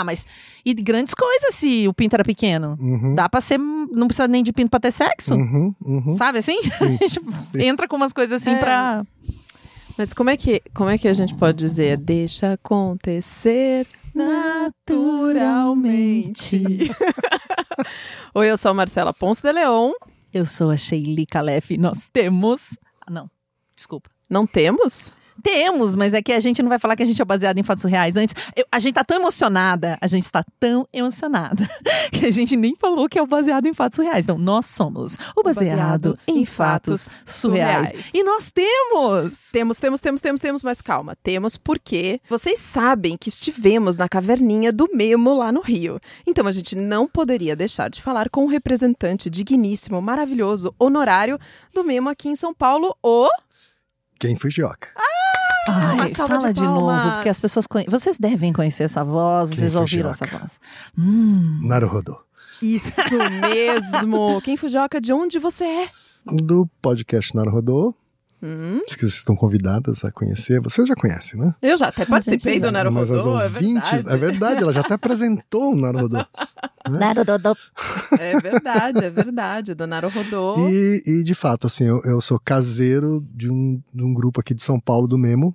Ah, mas. E grandes coisas se o pinto era pequeno. Uhum. Dá pra ser. Não precisa nem de pinto pra ter sexo. Uhum, uhum. Sabe assim? Tipo, Entra com umas coisas assim É. pra. Mas como é que, como é que a gente pode dizer? Deixa acontecer naturalmente. Oi, eu sou a Marcela Ponce de Leon. Eu sou a Sheili Calef e nós temos. Ah, não. Desculpa. Não temos? Temos, mas é que a gente não vai falar que a gente é baseado em fatos reais antes. Eu- a gente tá tão emocionada, a gente está tão emocionada, que a gente nem falou que é o baseado em fatos reais. Então, nós somos o baseado, baseado em em fatos fatos surreais. surreais. E nós temos! Temos, temos, temos, temos, temos, mas calma. Temos porque vocês sabem que estivemos na caverninha do Memo lá no Rio. Então a gente não poderia deixar de falar com o representante digníssimo, maravilhoso, honorário do Memo aqui em São Paulo, o Quem foi Gioca? Ai, uma salva fala de de, novo, porque as pessoas conhe... Vocês devem conhecer essa voz, Quem vocês ouviram essa voz. Hum. Naruhodo. Isso mesmo! Quem Fujoca, de onde você é? Do podcast Naruhodo. Hum, Acho que vocês estão convidadas a conhecer. Você já conhece, né? eu já até participei gente do Naruhodô, Mas as ouvintes, é é verdade. verdade, ela já até apresentou o Naruhodo. É verdade, é verdade, do Naruhodô. E, e, de fato, assim, eu, eu sou caseiro de um, de um grupo aqui de São Paulo, do Memo.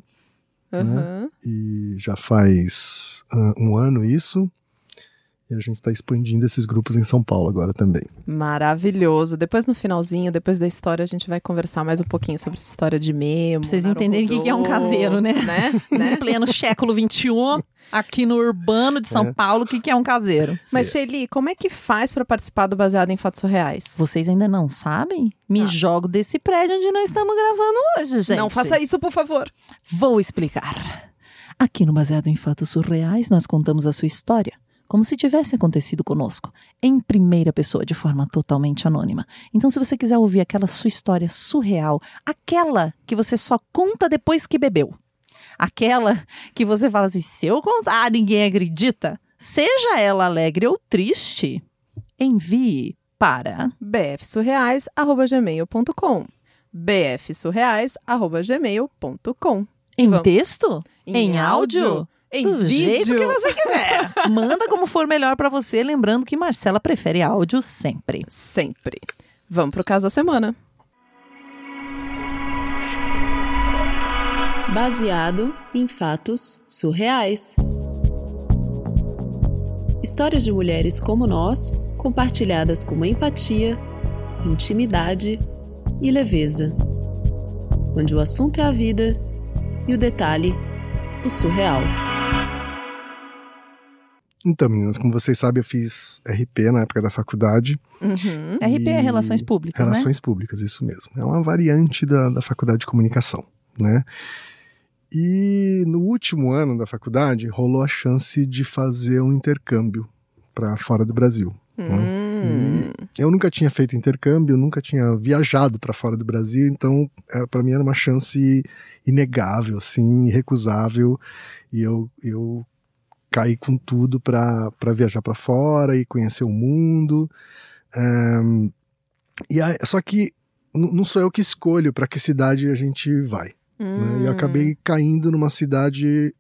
Uhum. E já faz um ano isso. E a gente está expandindo esses grupos em São Paulo agora também. Maravilhoso. Depois no finalzinho, depois da história, a gente vai conversar mais um pouquinho sobre essa história de memo. Pra vocês entenderem o que é um caseiro, né? Né? Em né? pleno século XXI, aqui no urbano de São É. Paulo, o que é um caseiro? Mas, Shelly, como é que faz pra participar do Baseado em Fatos Surreais? Vocês ainda não sabem? Me Ah. jogo desse prédio onde nós estamos gravando hoje, gente. Não faça isso, por favor. Vou explicar. Aqui no Baseado em Fatos Surreais, nós contamos a sua história como se tivesse acontecido conosco, em primeira pessoa, de forma totalmente anônima. Então, se você quiser ouvir aquela sua história surreal, aquela que você só conta depois que bebeu, aquela que você fala assim: se eu contar, ninguém acredita, seja ela alegre ou triste, envie para bfsurreais.gmail.com bfsurreais.gmail.com em Vamos. texto, em, áudio. Em do vídeo. jeito que você quiser. Manda como for melhor pra você, lembrando que Marcela prefere áudio sempre. Sempre. Vamos pro caso da semana. Baseado em fatos surreais. Histórias de mulheres como nós, compartilhadas com empatia, intimidade e leveza. Onde o assunto é a vida e o detalhe, o surreal. Então, meninas, como vocês sabem, eu fiz RP na época da faculdade. Uhum. RP é Relações Públicas, né? Relações Públicas, isso mesmo. É uma variante da, da faculdade de comunicação, né? E no último ano da faculdade, rolou a chance de fazer um intercâmbio para fora do Brasil. Hum. Eu nunca tinha feito intercâmbio, nunca tinha viajado para fora do Brasil, então para mim era uma chance inegável, assim, irrecusável, e eu, eu caí com tudo para viajar para fora e conhecer o mundo. Ahn, e aí- só que não sou eu que escolho para que cidade a gente vai. né? E eu Hum. acabei caindo numa cidade,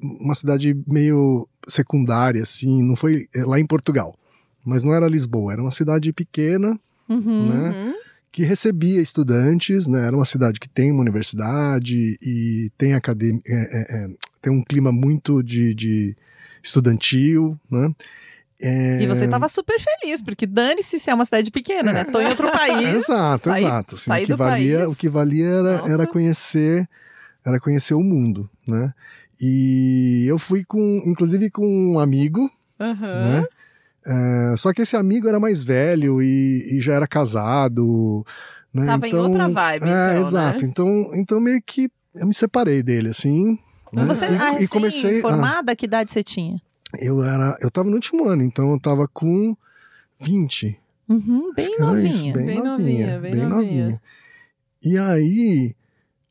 uma cidade meio secundária, assim, não foi é, lá em Portugal, mas não era Lisboa, era uma cidade pequena Uhum. né? Uhum. que recebia estudantes, né? Era uma cidade que tem uma universidade e tem academia, tem um clima muito de, de estudantil, né? É, E você tava super feliz, porque dane-se se é uma cidade pequena, né? Tô em outro país. Exato, sair- exato. assim, sair o que do valia, país. o que valia era, Nossa. era conhecer, era conhecer o mundo, né? E eu fui com, inclusive com um amigo, Uhum. né? É, só que esse amigo era mais velho e, e já era casado, né? Tava em então, outra vibe, É, então, exato. né? Então, então meio que eu me separei dele, assim. Né? Você, e, ah, e comecei. formada, que idade você tinha? ah, eu era, eu tava no último ano, então eu tava com 20. Uhum, bem novinha. bem, Bem novinha, novinha, bem bem novinha. novinha. E aí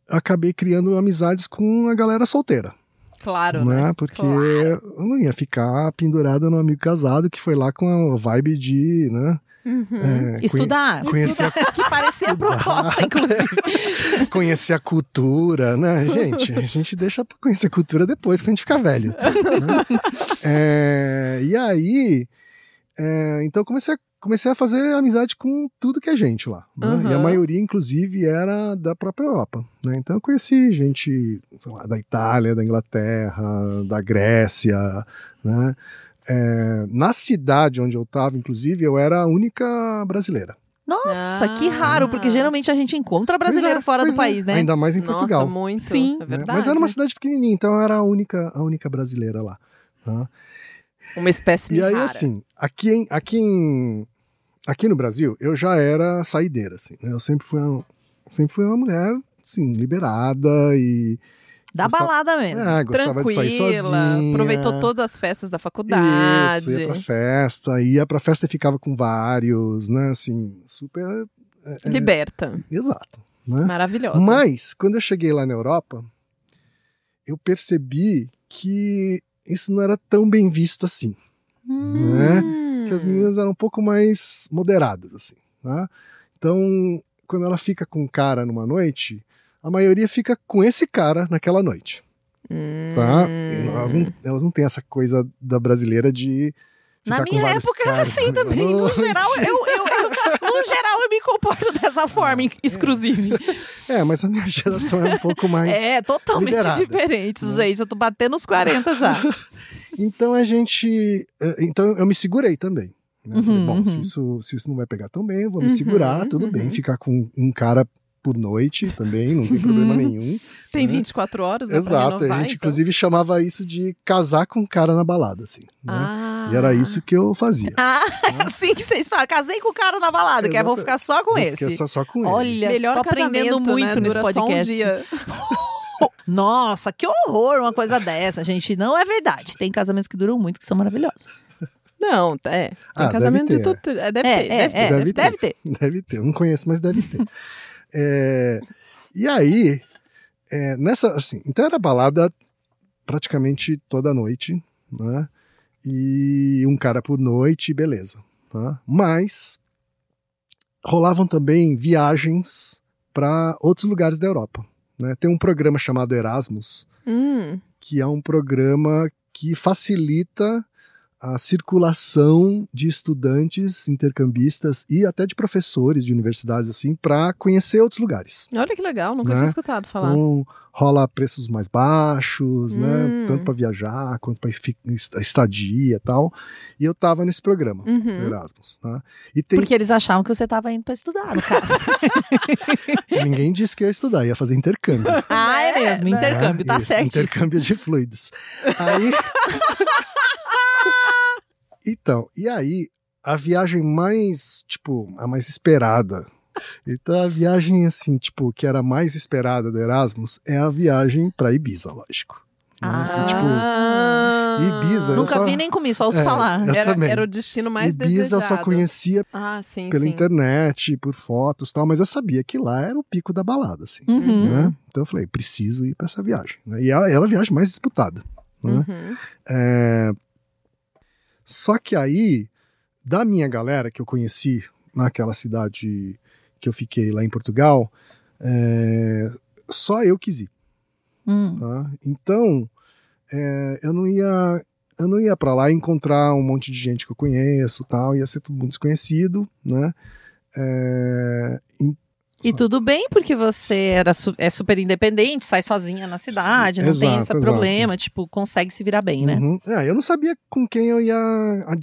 acabei criando amizades com a galera solteira, Claro, né? né? Porque Claro. eu não ia ficar pendurada no amigo casado que foi lá com a vibe de, né? Uhum. é, Estudar. conhecer que parecia a proposta, inclusive. conhecer a cultura, né? Gente, a gente deixa pra conhecer a cultura depois, quando a gente ficar velho. né? É, e aí, é, então eu comecei a, comecei a fazer amizade com tudo que é gente lá. né? Uhum. E a maioria, inclusive, era da própria Europa. né? Então eu conheci gente lá, da Itália, da Inglaterra, da Grécia. Né? É, na cidade onde eu estava, inclusive, eu era a única brasileira. Nossa, Ah. que raro, porque geralmente a gente encontra brasileiro é, fora do é. país, né? Ainda mais em Portugal. Nossa, muito. Sim. É né? verdade. Mas era uma cidade pequenininha, então eu era a única, a única brasileira lá. tá? Uma espécie E aí, rara. assim, aqui, em, aqui, em, aqui no Brasil, eu já era saideira, assim, né? Eu sempre fui uma, sempre fui uma mulher, assim, liberada e... Da gostava- balada mesmo. É, gostava de sair sozinha. Tranquila, aproveitou todas as festas da faculdade. Isso, ia pra festa, ia pra festa e ficava com vários, né, assim, super... Liberta. Exato, né? Maravilhosa. Mas, quando eu cheguei lá na Europa, eu percebi que isso não era tão bem visto assim. né? Hum. que as meninas eram um pouco mais moderadas, assim, né? Então, quando ela fica com um cara numa noite, a maioria fica com esse cara naquela noite, tá? Hum. E elas, não, elas não têm essa coisa da brasileira de Na minha época era assim também. No geral, eu, eu, eu- no geral, eu me comporto dessa forma exclusiva. É, mas a minha geração é um pouco mais... É, totalmente liberada. diferente, Né? gente. Eu tô batendo os 40 já. Então a gente... eh, Então eu me segurei também. Né? Eu Falei, Uhum, bom, uhum. se, isso, se isso não vai pegar tão bem, eu vou me Uhum, segurar, tudo bem. uhum. Ficar com um cara por noite também, não tem problema Uhum. nenhum. Tem né? 24 horas, né? Exato, a renovar, gente então. inclusive chamava isso de casar com um cara na balada, assim. Né? Ah. E era isso que eu fazia. Ah, assim que vocês falam. Casei com o cara na balada, que eu vou Exato. ficar só com Eu esse. só, só com ele. Olha, Melhor tô aprendendo casamento, muito né? nesse só um podcast. dia. Nossa, que horror uma coisa dessa, gente. Não é verdade. Tem casamentos que duram muito, que são maravilhosos. Não, é. Tem Ah, deve casamento de ter. tudo. É, deve É, ter, é, deve ter. é, deve deve ter. Deve ter, eu não conheço, mas deve ter. É, e aí, é, nessa, assim, então era balada praticamente toda noite, né? E um cara por noite, beleza. Tá? Mas rolavam também viagens para outros lugares da Europa. Né? Tem um programa chamado Erasmus, Hum, que é um programa que facilita a circulação de estudantes intercambistas e até de professores de universidades assim para conhecer outros lugares. olha que legal, nunca Né? tinha escutado falar. Então rola preços mais baixos, Hum. né? Tanto para viajar quanto para estadia e tal. E eu tava nesse programa, do Uhum. Erasmus, tá? E tem Porque eles achavam que você tava indo pra estudar, no caso. ninguém disse que ia estudar, ia fazer intercâmbio. ah, é mesmo. né? Intercâmbio, tá Isso, certíssimo. Intercâmbio de fluidos. Aí. então, e aí, a viagem mais, tipo, a mais esperada. Então, a viagem, assim, tipo, que era a mais esperada do Erasmus é a viagem pra Ibiza, lógico. né? Ah. E, tipo. Ibiza, Nunca só- vi nem comi, só ouço É, falar. Era, era o destino mais Ibiza desejado. eu só conhecia Ah, sim, pela sim. internet, por fotos e tal, mas eu sabia que lá era o pico da balada, assim. Uhum. né? Então eu falei, preciso ir pra essa viagem. né? E era a viagem mais disputada. né? Uhum. É, Só que aí, da minha galera que eu conheci naquela cidade que eu fiquei lá em Portugal, é, só eu quis ir. Hum. Tá? Então, é, eu não ia. Eu não ia para lá encontrar um monte de gente que eu conheço tal, ia ser todo mundo desconhecido, né? É, E tudo bem, porque você era é super independente, sai sozinha na cidade, Sim, não tem exato, esse exato. problema, tipo, consegue se virar bem, né? Uhum. É, eu não sabia com quem eu ia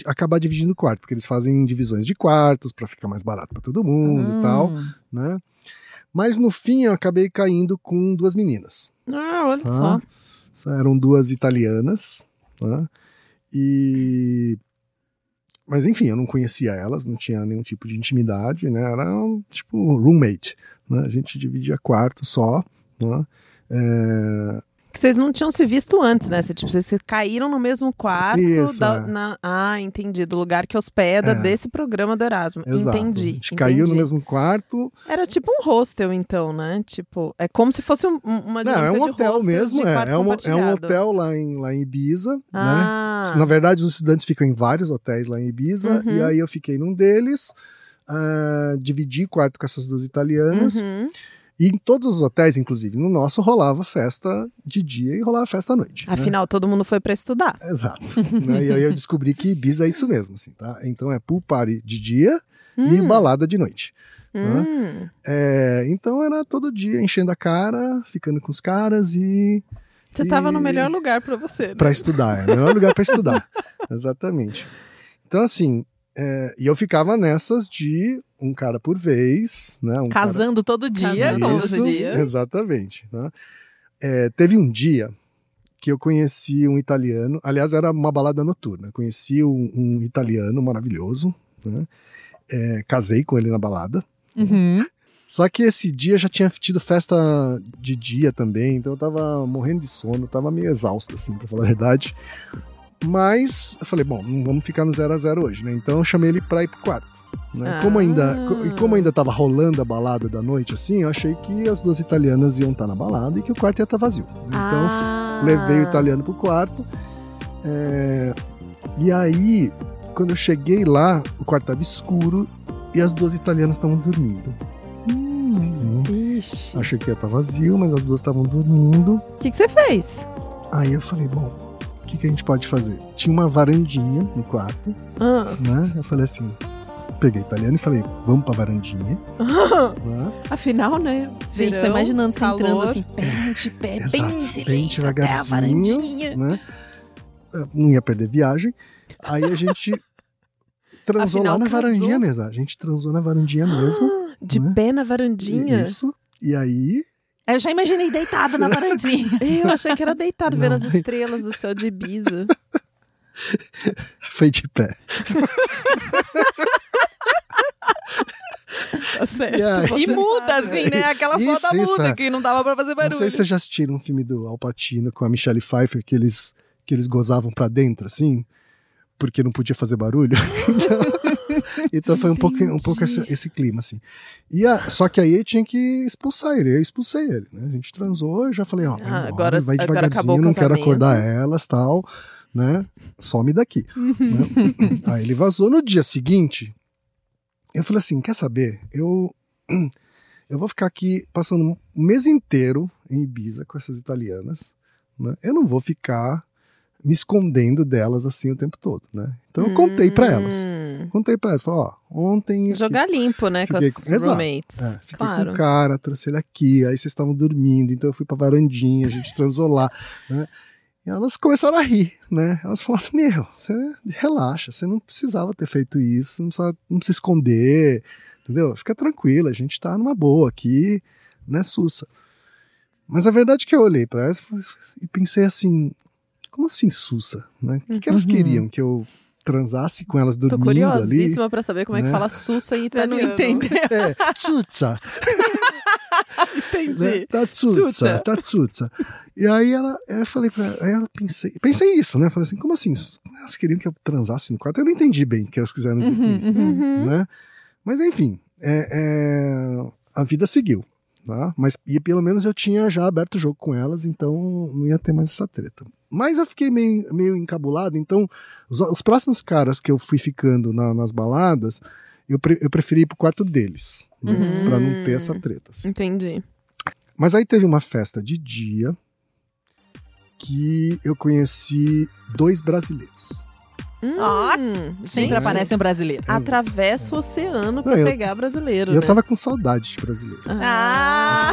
acabar dividindo o quarto, porque eles fazem divisões de quartos para ficar mais barato para todo mundo Hum. e tal, né? Mas no fim eu acabei caindo com duas meninas. Ah, olha Ah. só. Eram duas italianas, né? E mas enfim, eu não conhecia elas, não tinha nenhum tipo de intimidade, né? Era um, tipo roommate, né? A gente dividia quarto só, né? É, Que vocês não tinham se visto antes, né? Você, tipo, vocês caíram no mesmo quarto. Isso, da- é. na- ah, entendi. Do lugar que hospeda É. desse programa do Erasmo. exato. Entendi. A gente caiu no entendi. mesmo quarto, Era tipo um hostel, então, né? Tipo, é como se fosse um- um- uma Não, é um hotel mesmo, é. É um, é um hotel lá em, lá em Ibiza, né? Ah, Na verdade, os estudantes ficam em vários hotéis lá em Ibiza, Uhum. e aí eu fiquei num deles, ah, dividi quarto com essas duas italianas, uhum. E em todos os hotéis, inclusive no nosso, rolava festa de dia e rolava festa à noite. né? Afinal, todo mundo foi pra estudar. Exato. né? E aí eu descobri que Ibiza é isso mesmo, assim, tá? Então é pool party de dia e Hum, balada de noite. hum. É, então era todo dia enchendo a cara, ficando com os caras e Você tava no E- melhor lugar pra você. né? para estudar, é o melhor lugar para estudar. Exatamente. Então assim, é, e eu ficava nessas de um cara por vez, né? Um cara- Casando todo dia, Casando como você diz. Exatamente. né? É, teve um dia que eu conheci um italiano, aliás, era uma balada noturna. Conheci um, um italiano maravilhoso, né? É, casei com ele na balada. Uhum. Só que esse dia já tinha tido festa de dia também, então eu tava morrendo de sono, tava meio exausto, assim, pra falar a verdade. Mas eu falei, bom, não vamos ficar no 0 a 0 hoje, né? Então eu chamei ele pra ir pro quarto. Né? Como ainda, Ah. e como ainda tava rolando a balada da noite, assim, eu achei que as duas italianas iam estar na balada e que o quarto ia estar vazio. né? Então Ah. levei o italiano pro quarto. é, E aí, quando eu cheguei lá, o quarto tava escuro e as duas italianas estavam dormindo. Hum. Ixi. O Achei que ia estar vazio, mas as duas estavam dormindo. que, que você fez? Aí eu falei, bom, o que, que a gente pode fazer? Tinha uma varandinha no quarto, Ah. né? Eu falei assim, peguei italiano e falei, vamos pra varandinha, né? Afinal, né? Gente, tô verão, imaginando você calor. entrando assim, bem de pé, Exato, bem em bem silêncio, até a devagarzinho. varandinha. né? Não ia perder viagem. Aí a gente transou Afinal, lá na casou. varandinha mesmo. A gente transou na varandinha mesmo. De né? pé na varandinha. Isso. E aí, Eu já imaginei deitada na varandinha. Eu achei que era deitado vendo Não. as estrelas do céu de Ibiza. foi de pé. Tá certo. E Você E muda, assim, né? Aquela Isso, foto isso, muda é. que não dava pra fazer Não barulho. sei se vocês já assistiram um filme do Al Pacino com a Michelle Pfeiffer, que eles, que eles gozavam pra dentro, assim, porque não podia fazer barulho. então foi um pouco, um pouco esse, esse clima, assim. E a- só que aí eu tinha que expulsar ele. Eu expulsei ele, né? A gente transou, eu já falei, ó, vai Ah, agora- vai devagarzinho, não quero acordar elas, tal, né? Some daqui. né? Aí ele vazou. No dia seguinte, eu falei assim, quer saber? Eu... Eu vou ficar aqui passando o mês inteiro em Ibiza com essas italianas, né? Eu não vou ficar me escondendo delas assim o tempo todo, né? Então eu contei pra elas. Hum. Contei pra elas, falei, ó, ontem Jogar limpo, né? Com fiquei as com- roommates. fiquei, é, fiquei claro. com o cara, trouxe ele aqui, aí vocês estavam dormindo, então eu fui pra varandinha, a gente transou lá, né? E elas começaram a rir, né? Elas falaram, meu, você relaxa, você não precisava ter feito isso, não precisa, não precisa esconder, entendeu? Fica tranquila, a gente tá numa boa aqui, né, Sussa? Mas a verdade é que eu olhei pra elas e pensei assim, como assim Sussa? Né? O que, que elas Uhum. queriam? Que eu transasse com elas Tô dormindo ali? curiosíssima pra saber como é que né? fala sussa em Você não italiano. entendeu. É, Tsutsa. Entendi. né? Tá Tsutsa. tá tsutsa. E aí ela, eu falei pra ela, aí ela pensei, pensei isso, né? Falei assim, como assim? Elas queriam que eu transasse no quarto? Eu não entendi bem o que elas quiseram dizer com Uhum, isso, assim, uhum. né? Mas enfim, é, é, a vida seguiu. Tá? Mas e pelo menos eu tinha já aberto o jogo com elas, então não ia ter mais essa treta. Mas eu fiquei meio, meio encabulado, então os, os próximos caras que eu fui ficando na- nas baladas, eu, pre- eu preferi ir pro quarto deles, né? Uhum. pra não ter essa treta. assim. Entendi. Mas aí teve uma festa de dia que eu conheci dois brasileiros. Hum, Ah, Sempre aparece um brasileiro. Atravessa o oceano pra Não, eu- pegar brasileiro, E eu né? tava com saudade de brasileiro. Ah,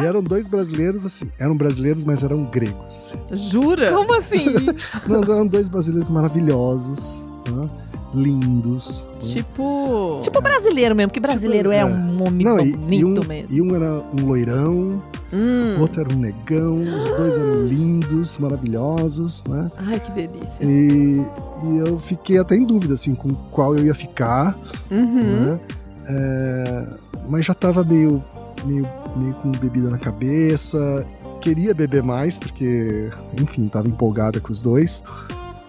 E eram dois brasileiros, assim, eram brasileiros, mas eram gregos. assim. Jura? Como assim? Não, eram dois brasileiros maravilhosos, né? lindos. né? Tipo... tipo brasileiro mesmo, que brasileiro Tipo, é é. um homem Não, e, bonito e um, mesmo. e um era um loirão, Hum. o outro era um negão, os dois eram lindos, maravilhosos, né? Ai, que delícia. E, e eu fiquei até em dúvida, assim, com qual eu ia ficar, Uhum. né? É, mas já tava meio, meio, meio com bebida na cabeça, queria beber mais, porque, enfim, tava empolgada com os dois.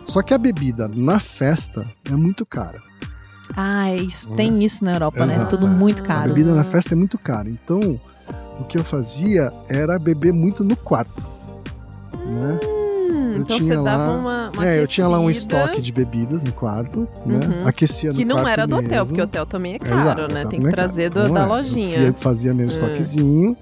Só que a bebida na festa é muito cara. Ah, é isso, tem isso na Europa, né? Exato. Tudo muito A caro. bebida na festa é muito cara. Então, o que eu fazia era beber muito no quarto. Né? Hum, Eu então tinha você dava lá- uma, uma é, eu tinha lá um aquecida, estoque de bebidas no quarto, né? Uhum. Aquecia no Que não era do hotel, mesmo. porque hotel também é caro, Exato, né? hotel Tem que é trazer do- Então, da é, eu lojinha. fia- fazia meu É. estoquezinho,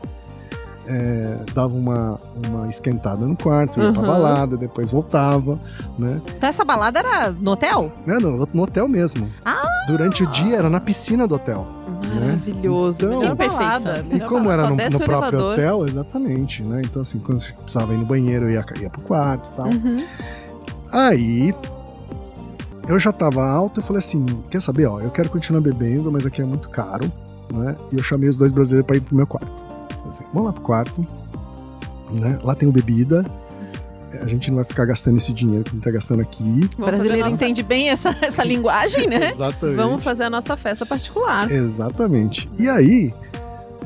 é, dava uma, uma esquentada no quarto, ia pra Uhum. balada, depois voltava, né? Então essa balada era no hotel? Não, no, no hotel mesmo. Ah! Durante o dia era na piscina do hotel. Maravilhoso. Então- melhor Que balada. E como balada. era no, no próprio elevador. hotel, exatamente, né? Então, assim, quando você precisava ir no banheiro, eu ia, ia pro quarto e tal. Uhum. Aí eu já tava alto e falei assim: quer saber, ó, eu quero continuar bebendo, mas aqui é muito caro, né? E eu chamei os dois brasileiros pra ir pro meu quarto. Falei Assim, vamos lá pro quarto, né? Lá tem o bebida. A gente não vai ficar gastando esse dinheiro que a gente tá gastando aqui. O brasileiro a nossa- entende bem essa, essa linguagem, né? Exatamente. Vamos fazer a nossa festa particular. Exatamente. E aí,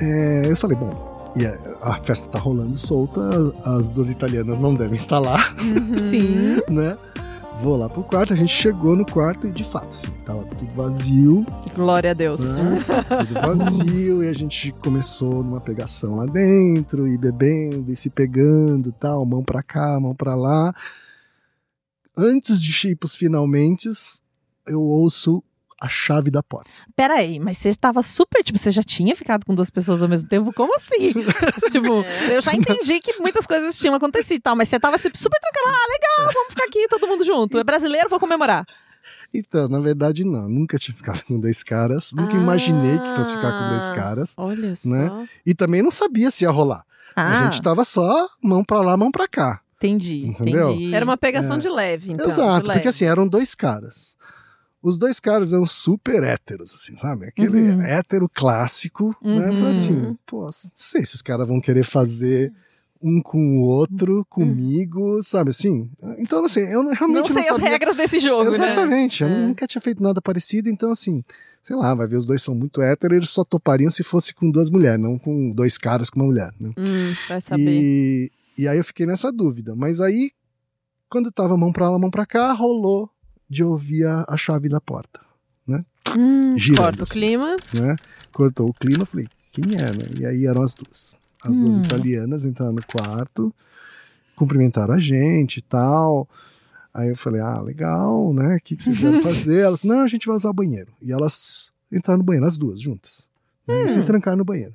é, eu falei, bom, e a, a festa tá rolando solta, as duas italianas não devem estar lá, Uhum. Sim. né? Vou lá pro quarto, a gente chegou no quarto e de fato, assim, tava tudo vazio, Glória a Deus. né? tudo vazio, e a gente começou numa pegação lá dentro, e bebendo, e se pegando tal, mão pra cá, mão pra lá. Antes de pros finalmente, eu ouço a chave da porta. Pera aí, mas você estava super, tipo, você já tinha ficado com duas pessoas ao mesmo tempo? Como assim? tipo, eu já entendi que muitas coisas tinham acontecido e tal, mas você tava assim, super tranquila, ah, legal, vamos ficar aqui, todo mundo junto. É brasileiro, vou comemorar. Então, na verdade, não. Nunca tinha ficado com dois caras. Nunca Ah. imaginei que fosse ficar com dois caras. Olha só. Né? E também não sabia se ia rolar. Ah, A gente tava só mão pra lá, mão pra cá. entendi, Entendeu? entendi. Era uma pegação É. de leve, então. de Exato, leve. porque assim, eram dois caras. Os dois caras eram super héteros, assim, sabe? Aquele Uhum. hétero clássico, né? Eu falei Uhum. assim, pô, não sei se os caras vão querer fazer um com o outro, comigo, sabe assim? Então, assim, eu não- realmente Não sei as sabia- regras desse jogo, né? Exatamente, eu É. nunca tinha feito nada parecido, então assim, sei lá, vai ver, os dois são muito héteros, eles só topariam se fosse com duas mulheres, não com dois caras com uma mulher, né? Hum, vai saber. E, e aí eu fiquei nessa dúvida, mas aí, quando tava mão pra lá, mão pra cá, rolou de ouvir a, a chave da porta, Hum, girando, corta o assim. clima. né? Cortou o clima, falei, quem é, né? E aí eram as duas. As duas Hum. italianas entraram no quarto, cumprimentaram a gente e tal. Aí eu falei, ah, legal, né? O que, que vocês vieram fazer? Elas, não, a gente vai usar o banheiro. E elas entraram no banheiro, as duas, juntas. né? E se trancaram no banheiro.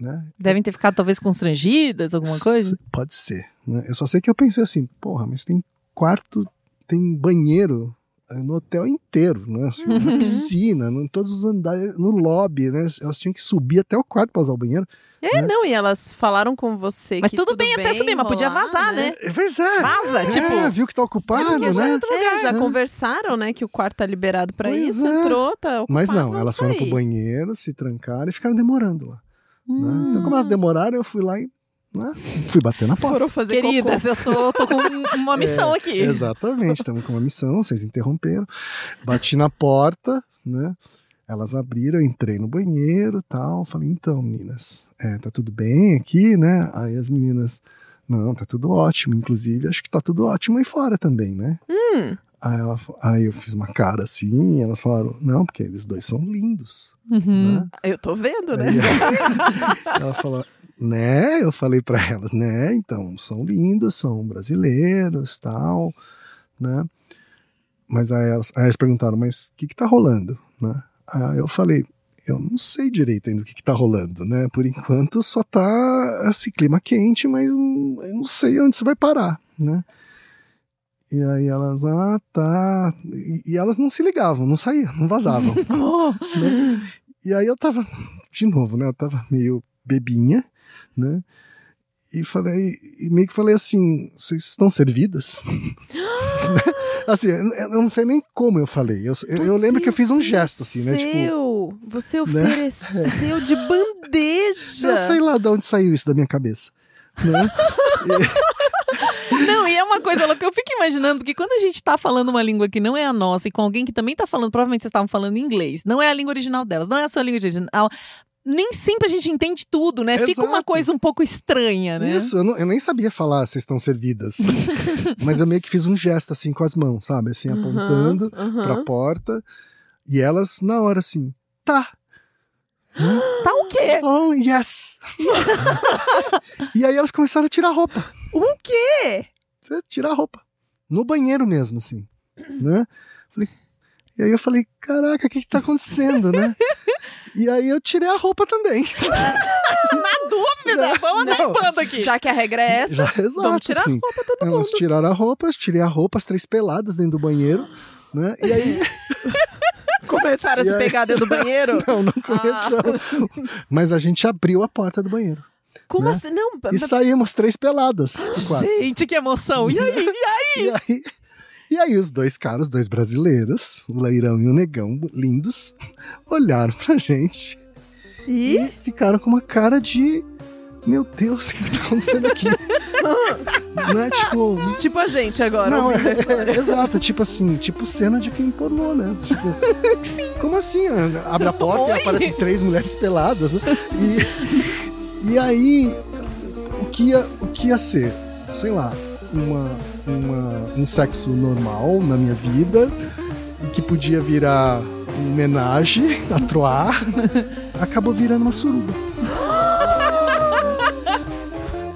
Né? Devem ter ficado talvez constrangidas, alguma coisa? Pode ser. Né? Eu só sei que eu pensei assim, porra, mas tem quarto, tem banheiro no hotel inteiro, né? Assim, na Uhum. piscina, em todos os andares, no lobby, né? Elas tinham que subir até o quarto pra usar o banheiro. É, Né? não, e elas falaram com você Mas que tudo bem até subir, mas podia vazar, né? É, Pois é. Vaza, É, tipo. viu que tá ocupado, Porque já, né? é, já É. conversaram, né, que o quarto tá liberado pra Pois isso, é. entrou, tá ocupado, Mas não, vamos elas foram sair. pro banheiro, se trancaram e ficaram demorando lá. né? Hum. Então, como elas demoraram, eu fui lá e né, fui bater na porta. Foram fazer Queridas, eu tô, tô com uma missão É, aqui. Exatamente, estamos com uma missão, vocês interromperam. Bati na porta, né? Elas abriram, eu entrei no banheiro tal. Falei, então, meninas, é, tá tudo bem aqui, né? Aí as meninas, não, tá tudo ótimo. Inclusive, acho que tá tudo ótimo aí fora também, né? Hum, Aí, ela, aí eu fiz uma cara assim, e elas falaram, não, porque eles dois são lindos. Uhum. Né? eu tô vendo, né? Aí, ela falou, né? Eu falei pra elas, né? Então, são lindos, são brasileiros, tal, né? Mas aí elas, aí elas perguntaram, mas o que que tá rolando, né? Aí eu falei, eu não sei direito ainda o que que tá rolando, né? Por enquanto só tá esse clima quente, mas eu não sei onde isso vai parar, né? E aí elas, ah, tá. E, e elas não se ligavam, não saíam, não vazavam. Né? E aí eu tava, de novo, né? Eu tava meio bebinha, né? E falei, e meio que falei assim, vocês estão servidas? assim, eu eu não sei nem como eu falei. Eu, eu, eu lembro que eu fiz um gesto, assim, né? Tipo, Ofereceu, Você né? ofereceu de bandeja. já sei lá de onde saiu isso da minha cabeça. Né? Não, e é uma coisa louca. Eu fico imaginando, porque quando a gente tá falando uma língua que não é a nossa e com alguém que também tá falando, provavelmente vocês estavam falando inglês, não é a língua original delas, não é a sua língua original. Nem sempre a gente entende tudo, né? Fica uma Exato. coisa um pouco estranha, né? Isso, eu, não- eu nem sabia falar vocês estão servidas. Mas eu meio que fiz um gesto assim com as mãos, sabe? Assim, apontando aham. pra porta. E elas, na hora, assim, tá. Tá o quê? Oh, yes! e aí elas começaram a tirar a roupa. O quê? Tirar a roupa. no banheiro mesmo, assim, né? Falei, e aí eu falei, caraca, o que que tá acontecendo, né? E aí eu tirei a roupa também. Na dúvida, vamos andar Não, em aqui. Já que a regra é essa, Já, exato, vamos tirar assim. a roupa todo Elas mundo. tiraram a roupa, eu tirei a roupa, as três peladas dentro do banheiro, né? E aí, Começaram a se aí- pegar dentro do banheiro. não, não começou. Mas a gente abriu a porta do banheiro. Como Né? assim? Não, E saímos três peladas. Gente, que emoção. E aí? E aí? E aí, e aí os dois caras, os dois brasileiros, o Leirão e o Negão, lindos, olharam pra gente e e ficaram com uma cara de. Meu Deus, o que tá acontecendo aqui? Não é tipo. tipo a gente agora. Não, é, é, exato, tipo assim, tipo cena de filme pornô, né? Tipo, como assim? Abre a porta Oi? e aparecem três mulheres peladas, né? E, e aí, o que, ia, o que ia ser? Sei lá, uma, uma, um sexo normal na minha vida e que podia virar um homenagem a Troar, acabou virando uma suruba.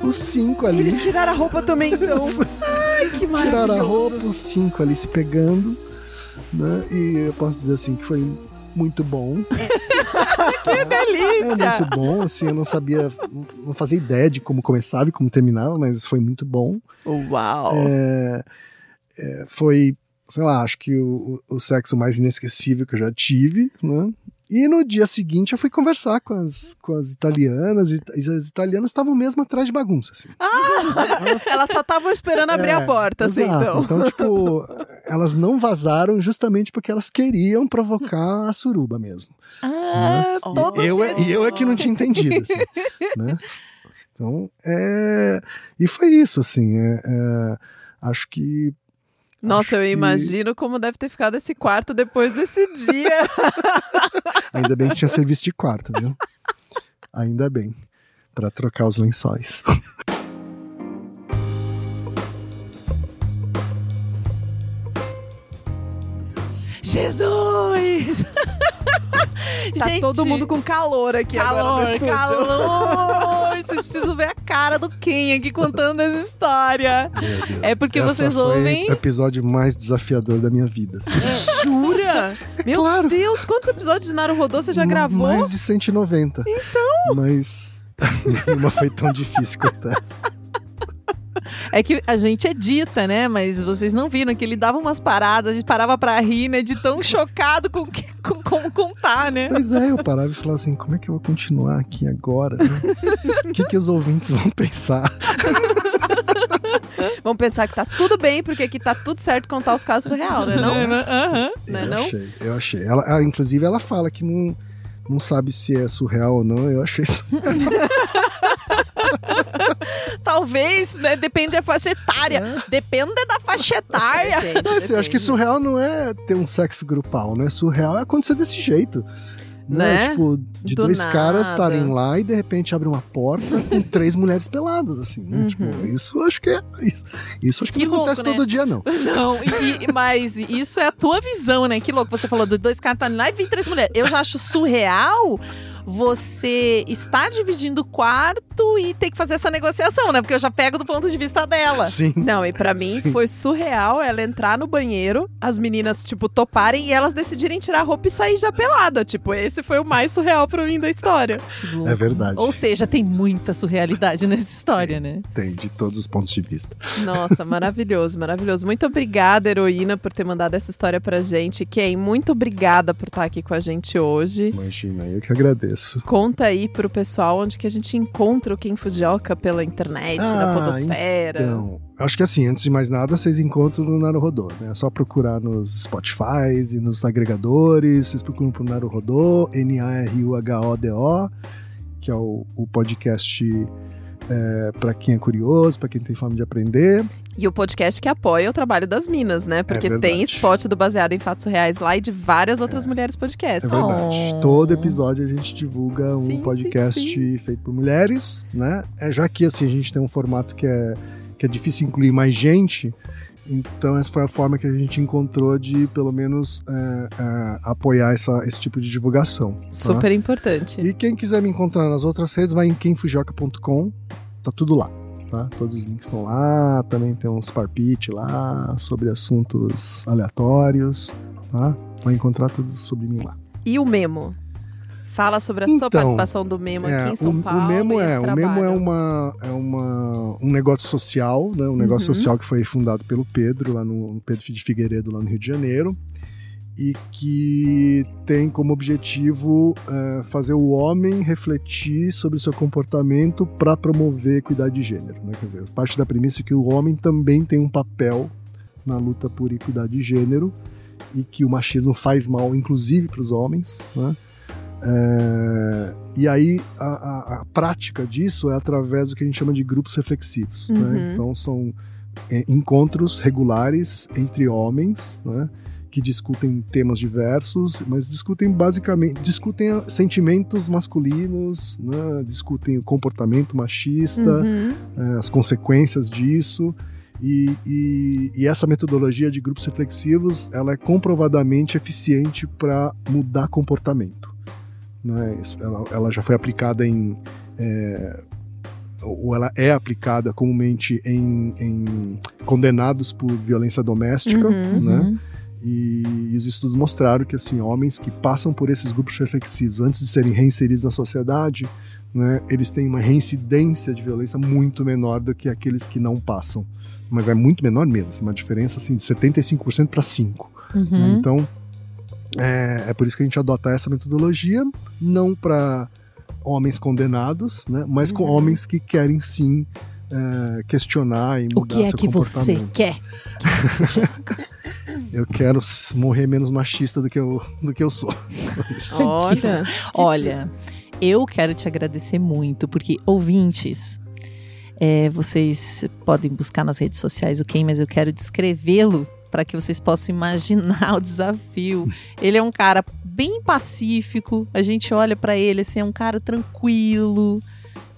Os cinco ali. Eles tiraram a roupa também, então. Ai, que maravilhoso. Tiraram a roupa, os cinco ali se pegando, né? E eu posso dizer assim que foi muito bom. Que delícia. É muito bom, assim, eu não sabia, não fazia ideia de como começava e como terminava, mas foi muito bom. Uau. É, é, foi, sei lá, acho que o, o sexo mais inesquecível que eu já tive, né? E no dia seguinte eu fui conversar com as, com as italianas, e, e as italianas estavam mesmo atrás de bagunça, assim. Elas- Elas só estavam esperando abrir É, a porta, assim, exato. então. tipo, elas não vazaram justamente porque elas queriam provocar a suruba mesmo. Ah, todo E eu, é- e eu é que não tinha entendido, assim, né? Então, é... E foi isso, assim, é- é, Acho que... Nossa, eu que- imagino como deve ter ficado esse quarto depois desse dia. Ainda bem que tinha serviço de quarto, viu? Ainda bem. Pra trocar os lençóis. Jesus! Tá Gente, todo mundo com calor aqui agora calor, estúdio. calor! Vocês precisam ver a cara do Ken aqui contando essa história. É porque Essa vocês foi ouvem. o episódio mais desafiador da minha vida. assim. Jura? Meu claro. Deus, quantos episódios de Naru Rodô você já gravou? Mais de 190. Então! Mas nenhuma foi tão difícil quanto essa. É que a gente edita, né? Mas vocês não viram que ele dava umas paradas, a gente parava pra rir, né? De tão chocado com que- com como contar, né? Pois é, eu parava e falava assim, como é que eu vou continuar aqui agora? né? O que, que os ouvintes vão pensar? Vamos pensar que tá tudo bem, porque aqui tá tudo certo contar os casos surreal, né? Não? Aham. Não é eu não? achei, eu achei. Ela, ela, inclusive, ela fala que não, não sabe se é surreal ou não. Eu achei isso. Talvez, né? Depende da faixa etária. Depende da faixa etária. Depende, Não, assim, eu acho que surreal não é ter um sexo grupal, né? Surreal é acontecer desse jeito. Né? Né? Tipo, de Do dois nada. caras estarem lá e de repente abre uma porta com três mulheres peladas, assim, né? Uhum. Tipo, isso acho que é. Isso, isso acho que, Que não acontece louco, né? todo dia, não. Não, e- mas isso é a tua visão, né? Que louco. Você falou dos dois caras tá lá e vem três mulheres. Eu já acho surreal você estar dividindo o e ter que fazer essa negociação, né? Porque eu já pego do ponto de vista dela. Sim. Não, e pra mim Sim. foi surreal ela entrar no banheiro, as meninas, tipo, toparem e elas decidirem tirar a roupa e sair já pelada. Tipo, esse foi o mais surreal pra mim da história. É verdade. Ou seja, tem muita surrealidade nessa história, né? Tem, de todos os pontos de vista. Nossa, maravilhoso, maravilhoso. Muito obrigada, heroína, por ter mandado essa história pra gente. Ken, muito obrigada por estar aqui com a gente hoje. Imagina, eu que agradeço. Conta aí pro pessoal onde que a gente encontra o Ken Fujioka pela internet, na Ah, podosfera. Então, acho que assim, antes de mais nada, vocês encontram no Naruhodô, né? É só procurar nos Spotify e nos agregadores. Vocês procuram por Naruhodô, N-A-R-U-H-O-D-O, que é o, o podcast é, para quem é curioso, para quem tem fome de aprender. E o podcast que apoia o trabalho das minas, né? Porque É tem spot do Baseado em Fatos Reais lá e de várias outras mulheres É podcasts. verdade. Oh. Todo episódio a gente divulga um Sim, podcast sim, feito por mulheres, né? É, já que assim a gente tem um formato que é, que é difícil incluir mais gente, então essa foi a forma que a gente encontrou de pelo menos é, é, apoiar essa, esse tipo de divulgação. tá? Super importante. E quem quiser me encontrar nas outras redes, vai em quemfujoca.com, tá tudo lá. tá? Todos os links estão lá, também tem uns parpite lá sobre assuntos aleatórios, tá? Vai encontrar tudo sobre mim lá. E o Memo? Fala sobre a sua Então, participação do Memo É, aqui em São o, Paulo. o Memo é, o Memo é uma é uma um negócio social, né? Um negócio Uhum. social que foi fundado pelo Pedro lá no no Pedro de Figueiredo lá no Rio de Janeiro e que tem como objetivo é, fazer o homem refletir sobre o seu comportamento para promover equidade de gênero, né? Quer dizer, parte da premissa é que o homem também tem um papel na luta por equidade de gênero e que o machismo faz mal, inclusive para os homens, né? É, e aí a, a- a prática disso é através do que a gente chama de grupos reflexivos. Uhum. né? Então são é, encontros regulares entre homens, né? que discutem temas diversos, mas discutem basicamente discutem sentimentos masculinos, né? discutem o comportamento machista, Uhum. eh, as consequências disso. E, e- e essa metodologia de grupos reflexivos ela é comprovadamente eficiente para mudar comportamento. Né? Ela, ela já foi aplicada em. eh, ou ela é aplicada comumente em, em condenados por violência doméstica, Uhum. né? Uhum. E, os estudos mostraram que assim homens que passam por esses grupos reflexivos antes de serem reinseridos na sociedade, né, eles têm uma reincidência de violência muito menor do que aqueles que não passam. Mas é muito menor mesmo, assim, uma diferença assim, de 75% para 5%. né? Uhum. Então, é, é por isso que a gente adota essa metodologia, não para homens condenados, né, mas com Uhum. homens que querem sim é, questionar e mudar O que é que você quer? Eu quero morrer menos machista do que eu, do que eu sou. Olha. Olha, eu quero te agradecer muito, porque ouvintes, é, vocês podem buscar nas redes sociais o Ken, mas eu quero descrevê-lo para que vocês possam imaginar o desafio. Ele é um cara bem pacífico, a gente olha para ele assim, é um cara tranquilo.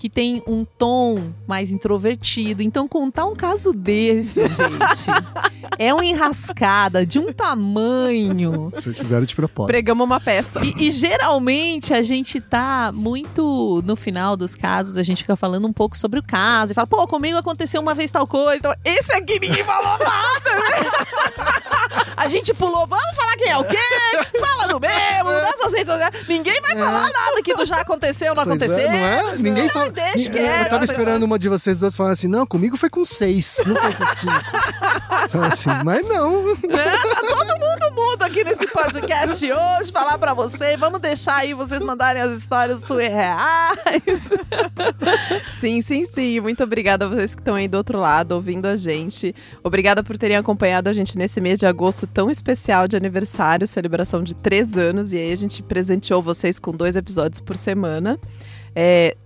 Que tem um tom mais introvertido. Então, contar um caso desse, gente, é uma enrascada de um tamanho Vocês fizeram de propósito. Pregamos uma peça. e, e geralmente a gente tá muito no final dos casos, a gente fica falando um pouco sobre o caso e fala, pô, comigo aconteceu uma vez tal coisa. Então, esse aqui ninguém falou nada, né? A gente pulou, vamos falar quem é o quê? Fala do mesmo, das suas redes sociais. Ninguém vai falar nada que do já aconteceu, não Pois é, aconteceu. não é? Ninguém fala. Deixa quieto, eu tava esperando uma de vocês duas falar assim: não, comigo foi com seis, não foi com cinco. Então, assim, mas não. Tá todo mundo mudo aqui nesse podcast hoje, falar pra você. Vamos deixar aí vocês mandarem as histórias surreais. Sim, sim, sim. Muito obrigada a vocês que estão aí do outro lado ouvindo a gente. Obrigada por terem acompanhado a gente nesse mês de agosto tão especial de aniversário, celebração de três anos. E aí a gente presenteou vocês com dois episódios por semana. É,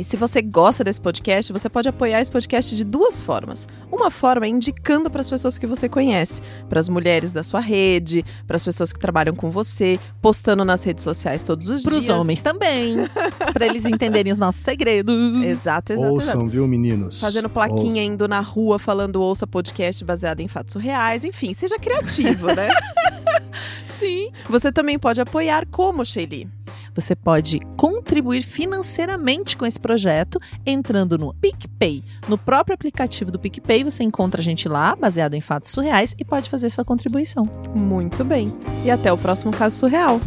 E se você gosta desse podcast, você pode apoiar esse podcast de duas formas. Uma forma é indicando para as pessoas que você conhece, para as mulheres da sua rede, para as pessoas que trabalham com você, postando nas redes sociais todos os Pros dias. homens também. pra eles entenderem os nossos segredos. Exato, exato, exato. Ouçam, viu, meninos? Fazendo plaquinha, Ouçam. indo na rua, falando ouça podcast baseado em fatos reais. Enfim, seja criativo, né? Sim. Você também pode apoiar como, Shelly? Você pode contribuir financeiramente com esse projeto entrando no PicPay. No próprio aplicativo do PicPay, você encontra a gente lá, baseado em fatos surreais, e pode fazer sua contribuição. Muito bem. E até o próximo caso surreal.